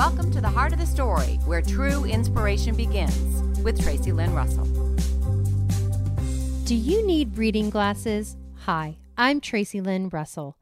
Welcome to the heart of the story, where true inspiration begins with Tracey Lynn Russell. Do you need reading glasses? Hi, I'm Tracey Lynn Russell.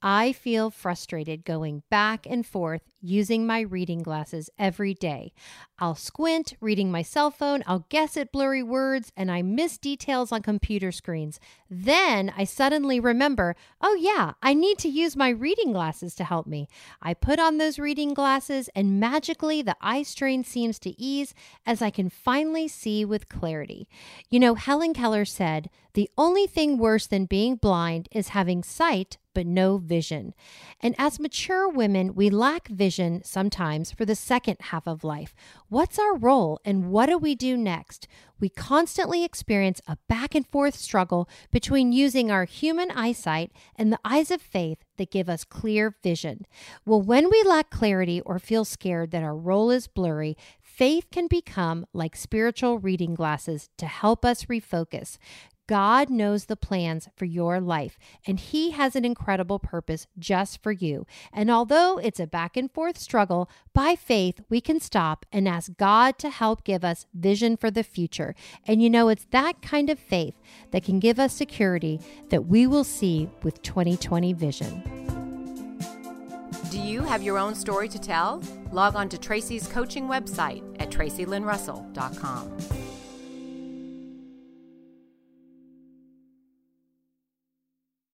I feel frustrated going back and forth using my reading glasses every day. I'll squint reading my cell phone, I'll guess at blurry words, and I miss details on computer screens. Then I suddenly remember, oh, yeah, I need to use my reading glasses to help me. I put on those reading glasses, and magically the eye strain seems to ease as I can finally see with clarity. You know, Helen Keller said, the only thing worse than being blind is having sight but no vision. And as mature women, we lack vision sometimes for the second half of life. What's our role and what do we do next? We constantly experience a back and forth struggle between using our human eyesight and the eyes of faith that give us clear vision. Well, when we lack clarity or feel scared that our role is blurry, faith can become like spiritual reading glasses to help us refocus. God knows the plans for your life, and He has an incredible purpose just for you. And although it's a back and forth struggle, by faith, we can stop and ask God to help give us vision for the future. And you know, it's that kind of faith that can give us security that we will see with 2020 vision. Do you have your own story to tell? Log on to Tracey's coaching website at tracylynnrussell.com.